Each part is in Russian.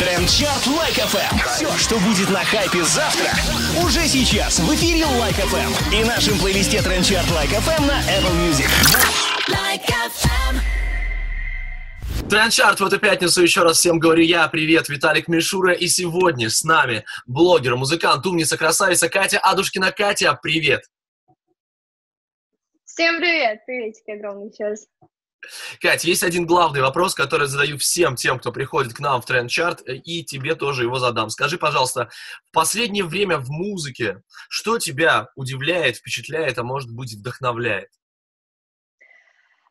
Трендчарт Like FM. Все, что будет на хайпе завтра, уже сейчас в эфире Like FM и нашем плейлисте Трендчарт Like FM на Apple Music. Like FM. Трендчарт в эту пятницу еще раз всем говорю я. Привет, Виталик Мишура. И сегодня с нами блогер, музыкант, умница, красавица Катя Адушкина. Катя, привет. Всем привет! Приветики огромный раз. Кать, есть один главный вопрос, который задаю всем тем, кто приходит к нам в Трендчарт, и тебе тоже его задам. Скажи, пожалуйста, в последнее время в музыке что тебя удивляет, впечатляет, а может быть вдохновляет?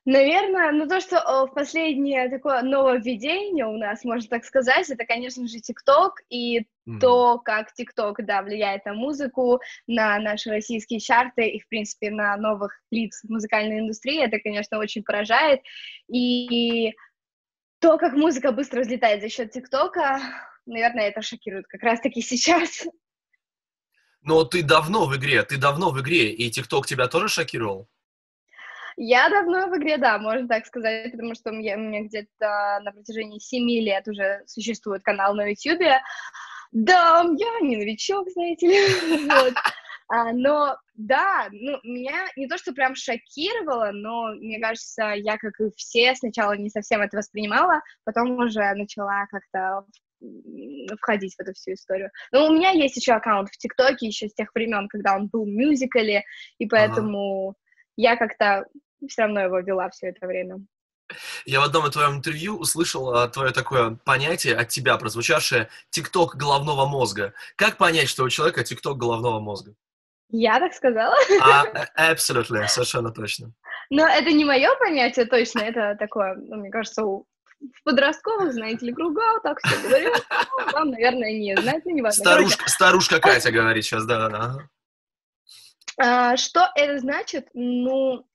Наверное, ну то, что в последнее такое нововведение у нас, можно так сказать, это, конечно же, ТикТок и Мгм. то, как ТикТок, да, влияет на музыку, на наши российские чарты и, в принципе, на новых лиц в музыкальной индустрии, это, конечно, очень поражает. И то, как музыка быстро взлетает за счет ТикТока, наверное, это шокирует как раз-таки сейчас. Но ты давно в игре, ты давно в игре, и ТикТок тебя тоже шокировал? Я давно в игре, да, можно так сказать, потому что у меня, у меня где-то на протяжении семи лет уже существует канал на Ютьюбе. Да, я не новичок, знаете ли. Вот. А, но да, ну, меня не то, что прям шокировало, но мне кажется, я, как и все, сначала не совсем это воспринимала, потом уже начала как-то входить в эту всю историю. Но у меня есть еще аккаунт в ТикТоке еще с тех времен, когда он был в мюзикле, и поэтому я как-то все равно его вела все это время. Я в одном твоем интервью услышал а, твое такое понятие от тебя, прозвучавшее «тикток головного мозга». Как понять, что у человека тикток головного мозга? Я так сказала? А, э, абсолютно, совершенно точно. Но это не мое понятие точно, это такое, ну, мне кажется, у в подростковых, знаете ли, кругах так все говорят. Ну, Вам, наверное, не знать, ну, не важно. Короче, Старушка, старушка Катя говорит сейчас, да-да-да. а, что это значит? Ну,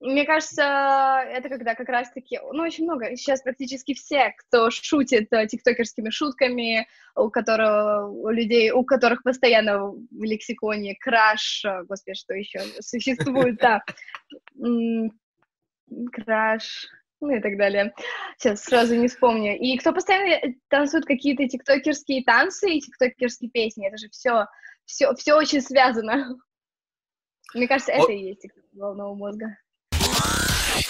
мне кажется, это когда как раз-таки, ну, очень много, сейчас практически все, кто шутит э, тиктокерскими шутками, у которого, у людей, у которых постоянно в лексиконе краш, э, господи, что еще существует, да, краш, ну и так далее. Сейчас сразу не вспомню. И кто постоянно э, танцует какие-то тиктокерские танцы и тиктокерские песни, это же все, все, все очень связано. Мне кажется, это и есть головного мозга.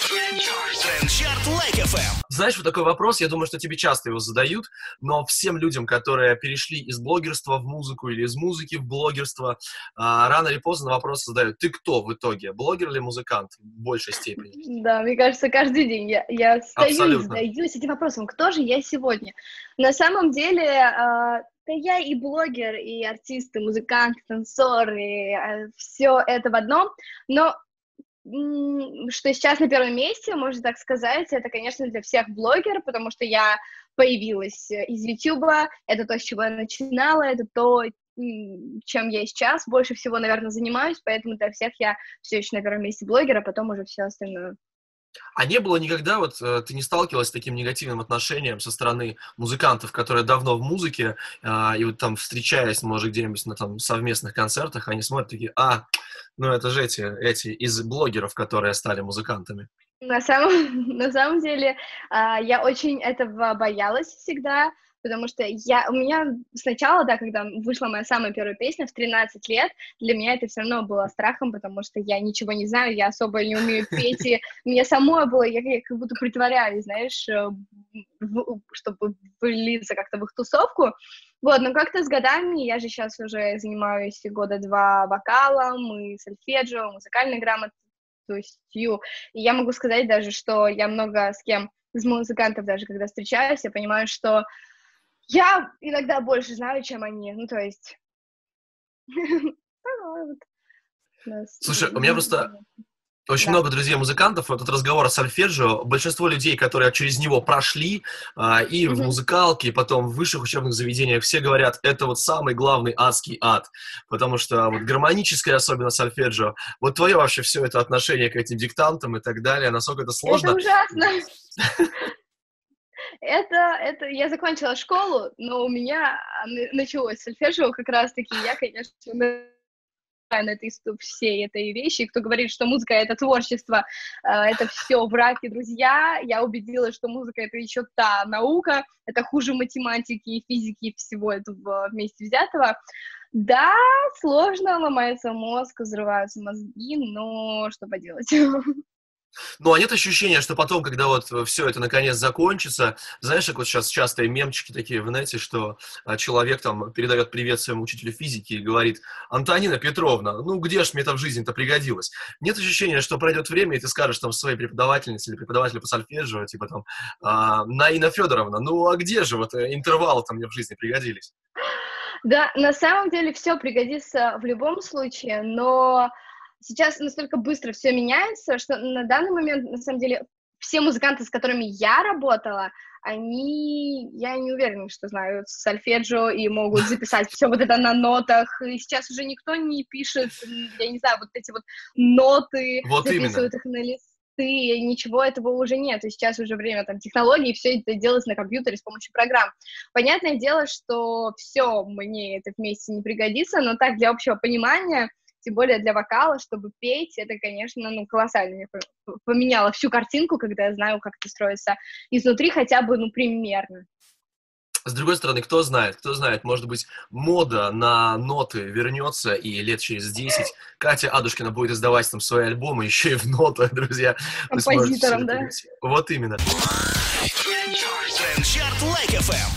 Трендчарт Like FM. Знаешь, вот такой вопрос, я думаю, что тебе часто его задают, но всем людям, которые перешли из блогерства в музыку или из музыки в блогерство, а, рано или поздно вопрос задают, ты кто в итоге, блогер или музыкант в большей степени? Да, мне кажется, каждый день я, я стою и Абсолютно. задаюсь этим вопросом, кто же я сегодня? На самом деле, а, да я и блогер, и артист, и музыкант, и танцор, и все это в одном, но что сейчас на первом месте, можно так сказать, это, конечно, для всех блогер, потому что я появилась э, из Ютуба, это то, с чего я начинала, это то, чем я сейчас больше всего, наверное, занимаюсь, поэтому для всех я все еще на первом месте блогер, а потом уже все остальное. А не было никогда, вот э, ты не сталкивалась с таким негативным отношением со стороны музыкантов, которые давно в музыке, а, и вот там встречаясь, может, где-нибудь на там совместных концертах, они смотрят такие, а, ну это же эти, эти из блогеров, которые стали музыкантами. На самом, на самом деле, а, я очень этого боялась всегда, потому что я, у меня сначала, да, когда вышла моя самая первая песня в 13 лет, для меня это все равно было страхом, потому что я ничего не знаю, я особо не умею петь, и мне самой было, я, я как будто притворяюсь, знаешь, э, в- чтобы влиться как-то в их тусовку, вот, но как-то с годами, я же сейчас уже занимаюсь года два вокалом и сольфеджио, музыкальной грамотностью, и я могу сказать даже, что я много с кем из музыкантов даже, когда встречаюсь, я понимаю, что я иногда больше знаю, чем они, ну, то есть... Ну, Слушай, у меня просто Очень Да. много друзей-музыкантов, этот разговор о сольфеджио, большинство людей, которые через него прошли, а, и в Мгм. музыкалке, и потом в высших учебных заведениях, все говорят, это вот самый главный адский ад, потому что вот гармоническое, особенно сольфеджио, вот твое вообще все это отношение к этим диктантам и так далее, насколько это сложно. Это ужасно. Это, это, я закончила школу, но у меня началось сольфеджио как раз-таки, я, конечно, на этой, всей этой вещи. Кто говорит, что музыка — это творчество, э, это все враги, друзья, я убедилась, что музыка — это еще та наука, это хуже математики и физики всего этого вместе взятого. Да, сложно, ломается мозг, взрываются мозги, но что поделать. Ну, а нет ощущения, что потом, когда вот все это наконец закончится, знаешь, как вот сейчас частые мемчики такие в нете, что а, человек там передает привет своему учителю физики и говорит, Антонина Петровна, ну где ж мне это в жизни-то пригодилось? Нет ощущения, что пройдет время, и ты скажешь там своей преподавательнице или преподавателю по сольфеджио, типа там, а, Наина Федоровна, ну а где же вот э, интервалы там мне в жизни пригодились? Да, на самом деле все пригодится в любом случае, но сейчас настолько быстро все меняется, что на данный момент, на самом деле, все музыканты, с которыми я работала, они, я не уверена, что знают сольфеджио и могут записать все вот это на нотах. И сейчас уже никто не пишет, я не знаю, вот эти вот ноты, вот записывают именно. их на лист ты, ничего этого уже нет. И сейчас уже время там технологий, все это делается на компьютере с помощью программ. Понятное дело, что все мне это вместе не пригодится, но так для общего понимания, тем более для вокала, чтобы петь, это, конечно, ну, колоссально мне поменяло всю картинку, когда я знаю, как это строится изнутри хотя бы, ну, примерно. С другой стороны, кто знает, кто знает, может быть, мода на ноты вернется, и лет через 10 Катя Адушкина будет издавать там свои альбомы еще и в нотах, друзья. Композитором, да? Вот именно.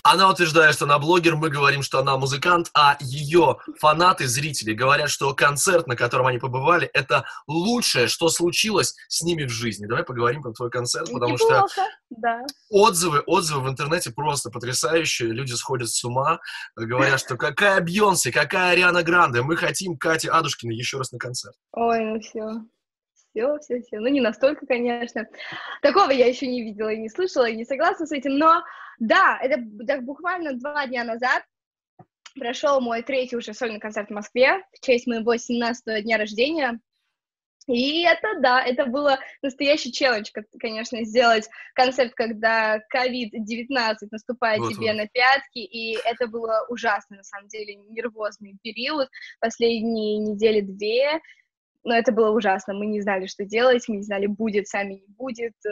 Она утверждает, что она блогер, мы говорим, что она музыкант, а ее фанаты, зрители говорят, что концерт, на котором они побывали, это лучшее, что случилось с ними в жизни. Давай поговорим про твой концерт, потому Неплохо, что да. отзывы, отзывы в интернете просто потрясающие. Люди сходят с ума, говорят, что какая Бьонсе, какая Ариана Гранде, мы хотим Кати Адушкиной еще раз на концерт. Ой, ну все. Все, все, все. Ну, не настолько, конечно. Такого я еще не видела и не слышала, и не согласна с этим. Но да, это так, буквально два дня назад прошел мой третий уже сольный концерт в Москве в честь моего 17-го дня рождения. И это, да, это было настоящий челлендж, конечно, сделать концерт, когда COVID-19 наступает Вот, тебе вот. на пятки, и это было ужасно, на самом деле, нервозный период, последние недели-две, но это было ужасно, мы не знали, что делать, мы не знали, будет, сами не будет, э,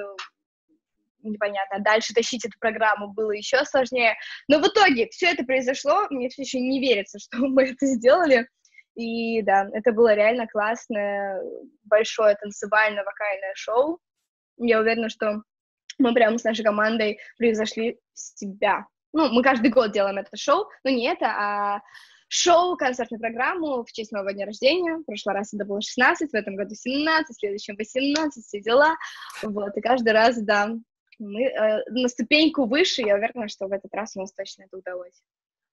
непонятно. Дальше тащить эту программу было еще сложнее, но в итоге все это произошло, мне все еще не верится, что мы это сделали, и да, это было реально классное, большое танцевально-вокальное шоу. Я уверена, что мы прямо с нашей командой превзошли себя. Ну, мы каждый год делаем это шоу, но не это, а шоу, концертную программу в честь моего дня рождения. В прошлый раз это было 16, в этом году 17, в следующем 18, все дела. Вот, и каждый раз, да, мы э, на ступеньку выше, я уверена, что в этот раз у нас точно это удалось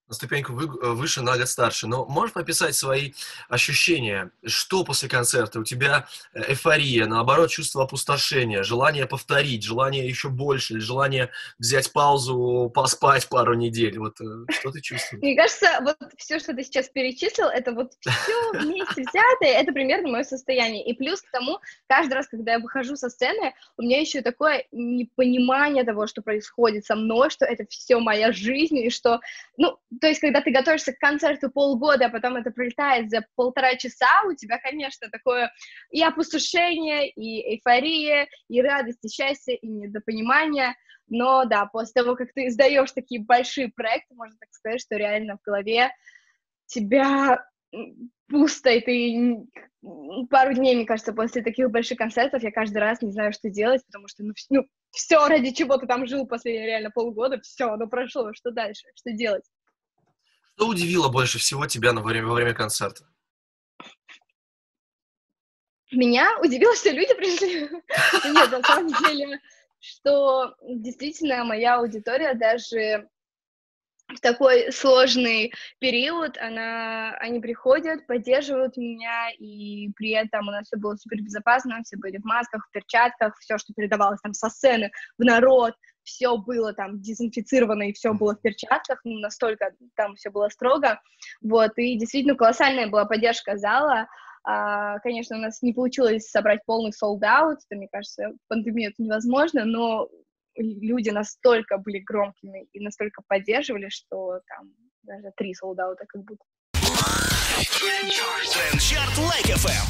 на ступеньку э, выше, на год старше. Но можешь пописать свои ощущения? Что после концерта? У тебя э, эйфория, наоборот, чувство опустошения, желание повторить, желание еще больше, или желание взять паузу, поспать пару недель? Вот э, что ты чувствуешь? Мне кажется, вот все, что ты сейчас перечислил, это вот все вместе взятое, это примерно мое состояние. И плюс к тому, каждый раз, когда я выхожу со сцены, у меня еще такое непонимание того, что происходит со мной, что это все моя жизнь, и что, ну, то есть, когда ты готовишься к концерту полгода, а потом это пролетает за полтора часа, у тебя, конечно, такое и опустошение, и эйфория, и радость, и счастье, и недопонимание. Но да, после того, как ты издаешь такие большие проекты, можно так сказать, что реально в голове тебя пусто, и ты пару дней, мне кажется, после таких больших концертов я каждый раз не знаю, что делать, потому что, ну, ну все, ради чего ты там жил после реально полгода, все, оно прошло, что дальше, что делать? Что удивило больше всего тебя на время, во время концерта? Меня удивило, что люди пришли. Нет, на самом деле, что действительно моя аудитория даже в такой сложный период она, они приходят, поддерживают меня, и при этом у нас все было супер безопасно, все были в масках, в перчатках, все, что передавалось там со сцены в народ, все было там дезинфицировано и все было в перчатках, ну, настолько там все было строго, вот, и действительно колоссальная была поддержка зала, а, конечно, у нас не получилось собрать полный sold-out, это, мне кажется, в пандемию это невозможно, но люди настолько были громкими и настолько поддерживали, что там даже три солдата как будто.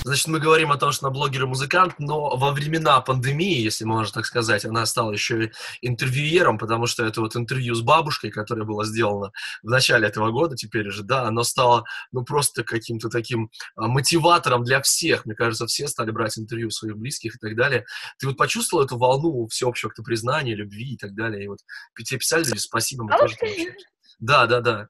Значит, мы говорим о том, что она блогер-музыкант, но во времена пандемии, если можно так сказать, она стала еще и интервьюером, потому что это вот интервью с бабушкой, которое было сделано в начале этого года, теперь уже, да, оно стало, ну, просто каким-то таким а, мотиватором для всех. Мне кажется, все стали брать интервью своих близких и так далее. Ты вот почувствовал эту волну всеобщего признания, любви и так далее? И вот тебе писали люди, спасибо, мы тоже получили. Да, да, да.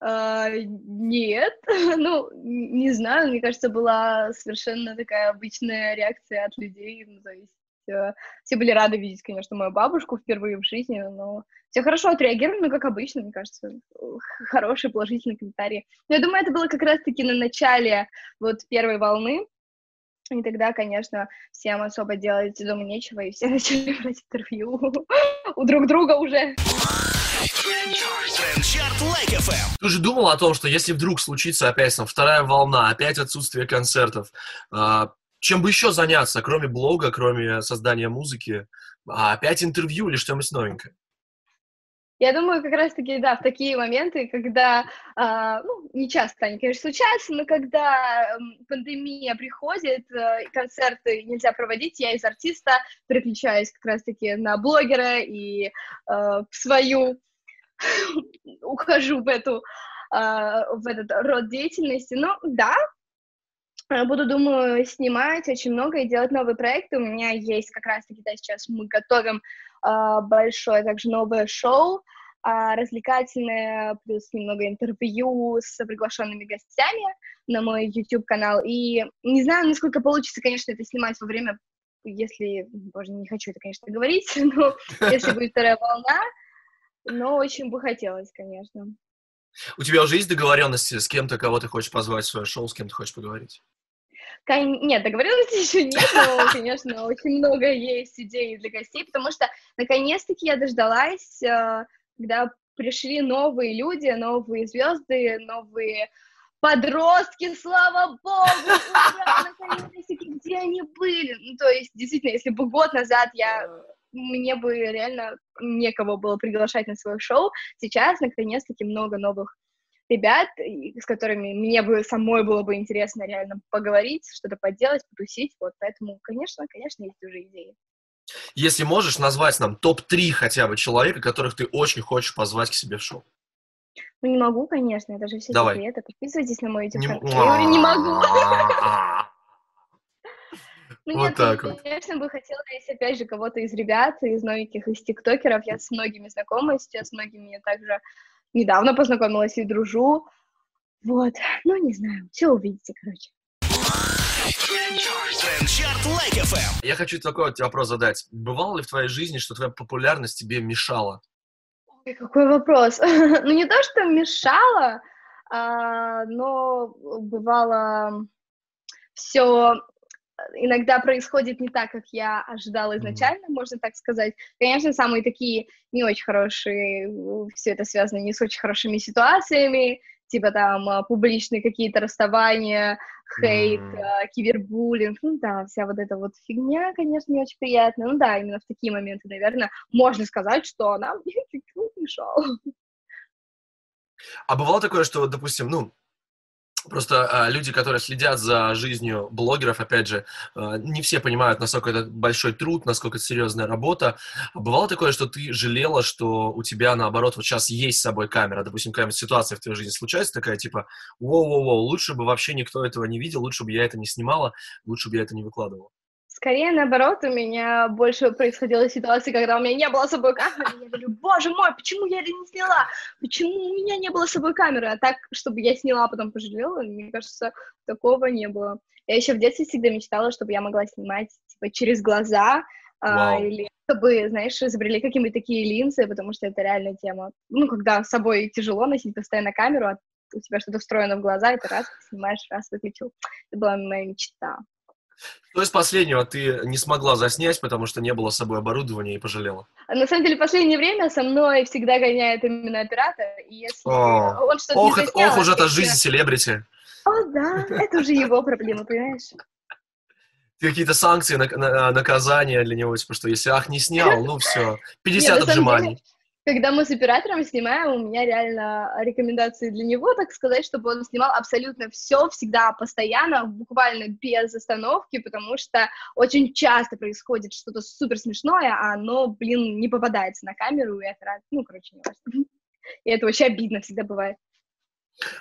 А, нет, ну, не знаю, мне кажется, была совершенно такая обычная реакция от людей, ну, то есть э, все были рады видеть, конечно, мою бабушку впервые в жизни, но все хорошо отреагировали, ну, как обычно, мне кажется, х- хорошие положительные комментарии. Но я думаю, это было как раз-таки на начале вот первой волны, и тогда, конечно, всем особо делать дома нечего, и все начали брать интервью у друг друга уже. Ты же думал о том, что если вдруг случится опять там вторая волна, опять отсутствие концертов, а, чем бы еще заняться, кроме блога, кроме создания музыки, а опять интервью или что-нибудь новенькое? Я думаю, как раз-таки, да, в такие моменты, когда, а, ну, не часто они, конечно, случаются, но когда м, пандемия приходит, э, концерты нельзя проводить, я из артиста переключаюсь как раз-таки на блогера и э, в свою ухожу в эту а, в этот род деятельности. Ну, да, э, буду, думаю, снимать очень много и делать новые проекты. У меня есть как раз-таки, да, сейчас мы готовим а, большое также новое шоу, а, развлекательное, плюс немного интервью с приглашенными гостями на мой YouTube-канал. И не знаю, насколько получится, конечно, это снимать во время, если, боже, не хочу это, конечно, говорить, но если будет вторая волна, но очень бы хотелось, конечно. У тебя уже есть договоренности с кем-то, кого ты хочешь позвать в свое шоу, с кем ты хочешь поговорить? Кон- Нет, договоренности еще нет, но, конечно, очень много есть идей для гостей, потому что, наконец-таки, я дождалась, э, когда пришли новые люди, новые звезды, новые подростки, слава богу, ура, наконец-таки, где они были? Ну, то есть, действительно, если бы год назад я мне бы реально некого было приглашать на свое шоу. Сейчас, наконец-таки, много новых ребят, с которыми мне бы самой было бы интересно реально поговорить, что-то поделать, потусить. Вот поэтому, конечно, конечно, есть уже идеи. Если можешь назвать нам топ-3 хотя бы человека, которых ты очень хочешь позвать к себе в шоу. Ну, не могу, конечно, это же все Давай. секреты. Подписывайтесь на мой YouTube Не- канал. Я говорю, не могу. Ну, Вот нет, так ну, вот. конечно, бы хотелось, опять же, кого-то из ребят, из новеньких, из тиктокеров. Я с многими знакома, сейчас с многими я также недавно познакомилась и дружу. Вот, ну, не знаю, все увидите, короче. Я хочу такой вот вопрос задать. Бывало ли в твоей жизни, что твоя популярность тебе мешала? Ой, какой вопрос. ну, не то, что мешало, а, но бывало все иногда происходит не так, как я ожидала изначально, можно так сказать. Конечно, самые такие не очень хорошие, все это связано не с очень хорошими ситуациями, типа там а, публичные какие-то расставания, хейт, а, кибербуллинг, ну да, вся вот эта вот фигня, конечно, не очень приятная. Ну да, именно в такие моменты, наверное, можно сказать, что она мне чуть-чуть мешала. А бывало такое, что, допустим, ну, просто а, люди, которые следят за жизнью блогеров, опять же, а, не все понимают, насколько это большой труд, насколько это серьезная работа. А бывало такое, что ты жалела, что у тебя, наоборот, вот сейчас есть с собой камера, допустим, какая-нибудь ситуация в твоей жизни случается такая, типа, воу-воу-воу, лучше бы вообще никто этого не видел, лучше бы я это не снимала, лучше бы я это не выкладывала. Скорее, наоборот, у меня больше происходила ситуация, когда у меня не было с собой камеры. Я говорю, боже мой, почему я это не сняла? Почему у меня не было с собой камеры? А так, чтобы я сняла, а потом пожалела, мне кажется, такого не было. Я еще в детстве всегда мечтала, чтобы я могла снимать типа через глаза, а, или чтобы, знаешь, изобрели какие-нибудь такие линзы, потому что это реальная тема. Ну, когда с собой тяжело носить постоянно камеру, а у тебя что-то встроено в глаза, и ты раз снимаешь, раз выключил. Это была моя мечта. Что из последнего ты не смогла заснять, потому что не было с собой оборудования и пожалела? На самом деле, в последнее время со мной всегда гоняет именно оператор, и если О, он что-то Ох, не заснял, ох уж это жизнь селебрити. О, да, это уже его проблема, понимаешь? Какие-то санкции, нак- на- наказания для него, типа, что если ах, не снял, ну все, 50 Не, на самом отжиманий. Когда мы с оператором снимаем, у меня реально рекомендации для него, так сказать, чтобы он снимал абсолютно все, всегда, постоянно, буквально без остановки, потому что очень часто происходит что-то супер смешное, а оно, блин, не попадается на камеру, и это, ну, короче, не важно. И это вообще обидно всегда бывает.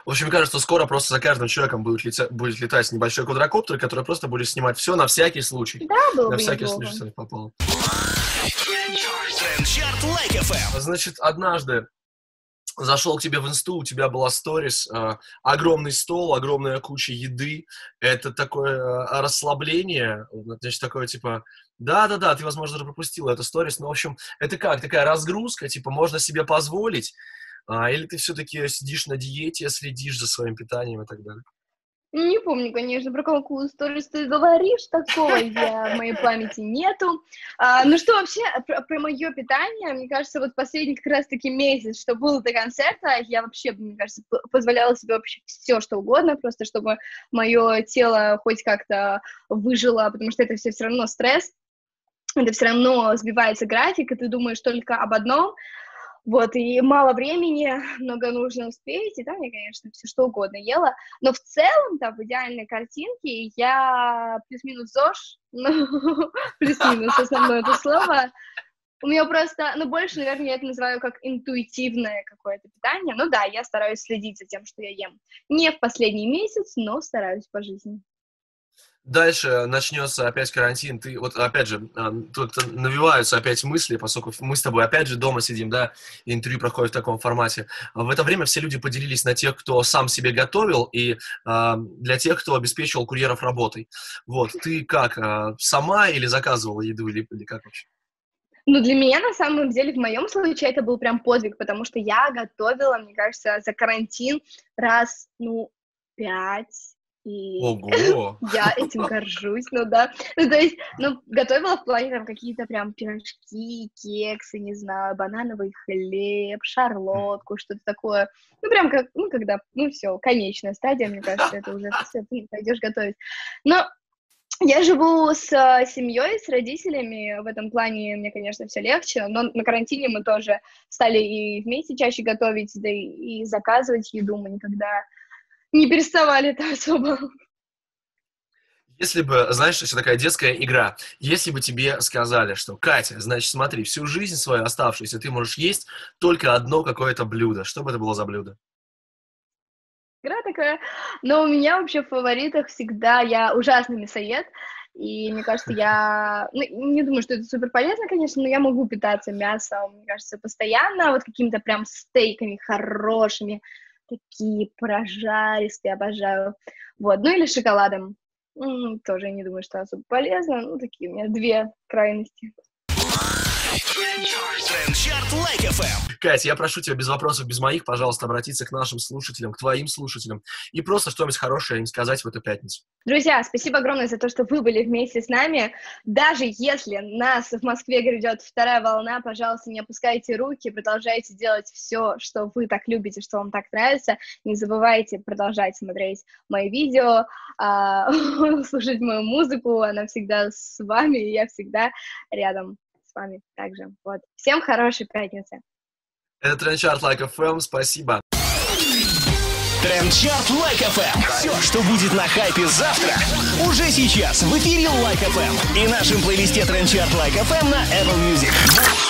В общем, кажется, скоро просто за каждым человеком будет, летя, будет летать небольшой квадрокоптер, который просто будет снимать все на всякий случай. Да, было на бы всякий случай, попал. ФМ. Значит, однажды зашел к тебе в инсту, у тебя была сторис, э, огромный стол, огромная куча еды. Это такое э, расслабление, значит, такое типа, да-да-да, ты, возможно, даже пропустила эту сторис, но, в общем, это как, такая разгрузка, типа, можно себе позволить, а, или ты все-таки сидишь на диете, следишь за своим питанием и так далее? Не помню, конечно, про какую сторис ты говоришь, такого я в моей памяти нету. А, ну что вообще, про, про мое питание, мне кажется, вот последний как раз-таки месяц, что был до концерта, я вообще, мне кажется, позволяла себе вообще все, что угодно, просто чтобы мое тело хоть как-то выжило, потому что это все все равно стресс, это все равно сбивается график, и ты думаешь только об одном, вот, и мало времени, много нужно успеть, и там я, конечно, все что угодно ела, но в целом-то в идеальной картинке я плюс-минус ЗОЖ, ну, плюс-минус основное это слово, у меня просто, ну, больше, наверное, я это называю как интуитивное какое-то питание, ну да, я стараюсь следить за тем, что я ем, не в последний месяц, но стараюсь по жизни. Дальше начнется опять карантин, ты вот опять же, а, тут навиваются опять мысли, поскольку мы с тобой опять же дома сидим, да, интервью проходит в таком формате. А В это время все люди поделились на тех, кто сам себе готовил, и а, для тех, кто обеспечивал курьеров работой. Вот, ты как, а, сама или заказывала еду, или, или как вообще? Ну, для меня, на самом деле, в моем случае это был прям подвиг, потому что я готовила, мне кажется, за карантин раз, ну, пять, и Ого! я этим горжусь, ну да. Ну, то есть, ну, готовила в плане там какие-то прям пирожки, кексы, не знаю, банановый хлеб, шарлотку, что-то такое. Ну, прям как, ну, когда, ну, все, конечная стадия, мне кажется, это уже все, ты пойдешь готовить. Но я живу с э, семьей, с родителями, в этом плане мне, конечно, все легче, но на карантине мы тоже стали и вместе чаще готовить, да и, и заказывать еду мы никогда не переставали это особо. Если бы, знаешь, это такая детская игра, если бы тебе сказали, что, Катя, значит, смотри, всю жизнь свою оставшуюся ты можешь есть только одно какое-то блюдо, что бы это было за блюдо? Игра такая. Но у меня вообще в фаворитах всегда я ужасный мясоед. И мне кажется, я ну, не думаю, что это супер полезно, конечно, но я могу питаться мясом, мне кажется, постоянно, вот какими-то прям стейками хорошими, такие прожаристые, обожаю. Вот, ну или шоколадом. Тоже не думаю, что особо полезно. Ну, такие у меня две крайности. Трендчарт Like FM. Катя, я прошу тебя без вопросов, без моих, пожалуйста, обратиться к нашим слушателям, к твоим слушателям и просто что-нибудь хорошее им сказать в эту пятницу. Друзья, спасибо огромное за то, что вы были вместе с нами. Даже если нас в Москве грядет вторая волна, пожалуйста, не опускайте руки, продолжайте делать все, что вы так любите, что вам так нравится. Не забывайте продолжать смотреть мои видео, а, слушать мою музыку, она всегда с вами, и я всегда рядом вами также. Вот. Всем хорошей пятницы. Это Trendchart Like FM, спасибо. Trendchart Like FM. Все, что будет на хайпе завтра, уже сейчас в эфире Like FM и нашем плейлисте Trendchart Like FM на Apple Music.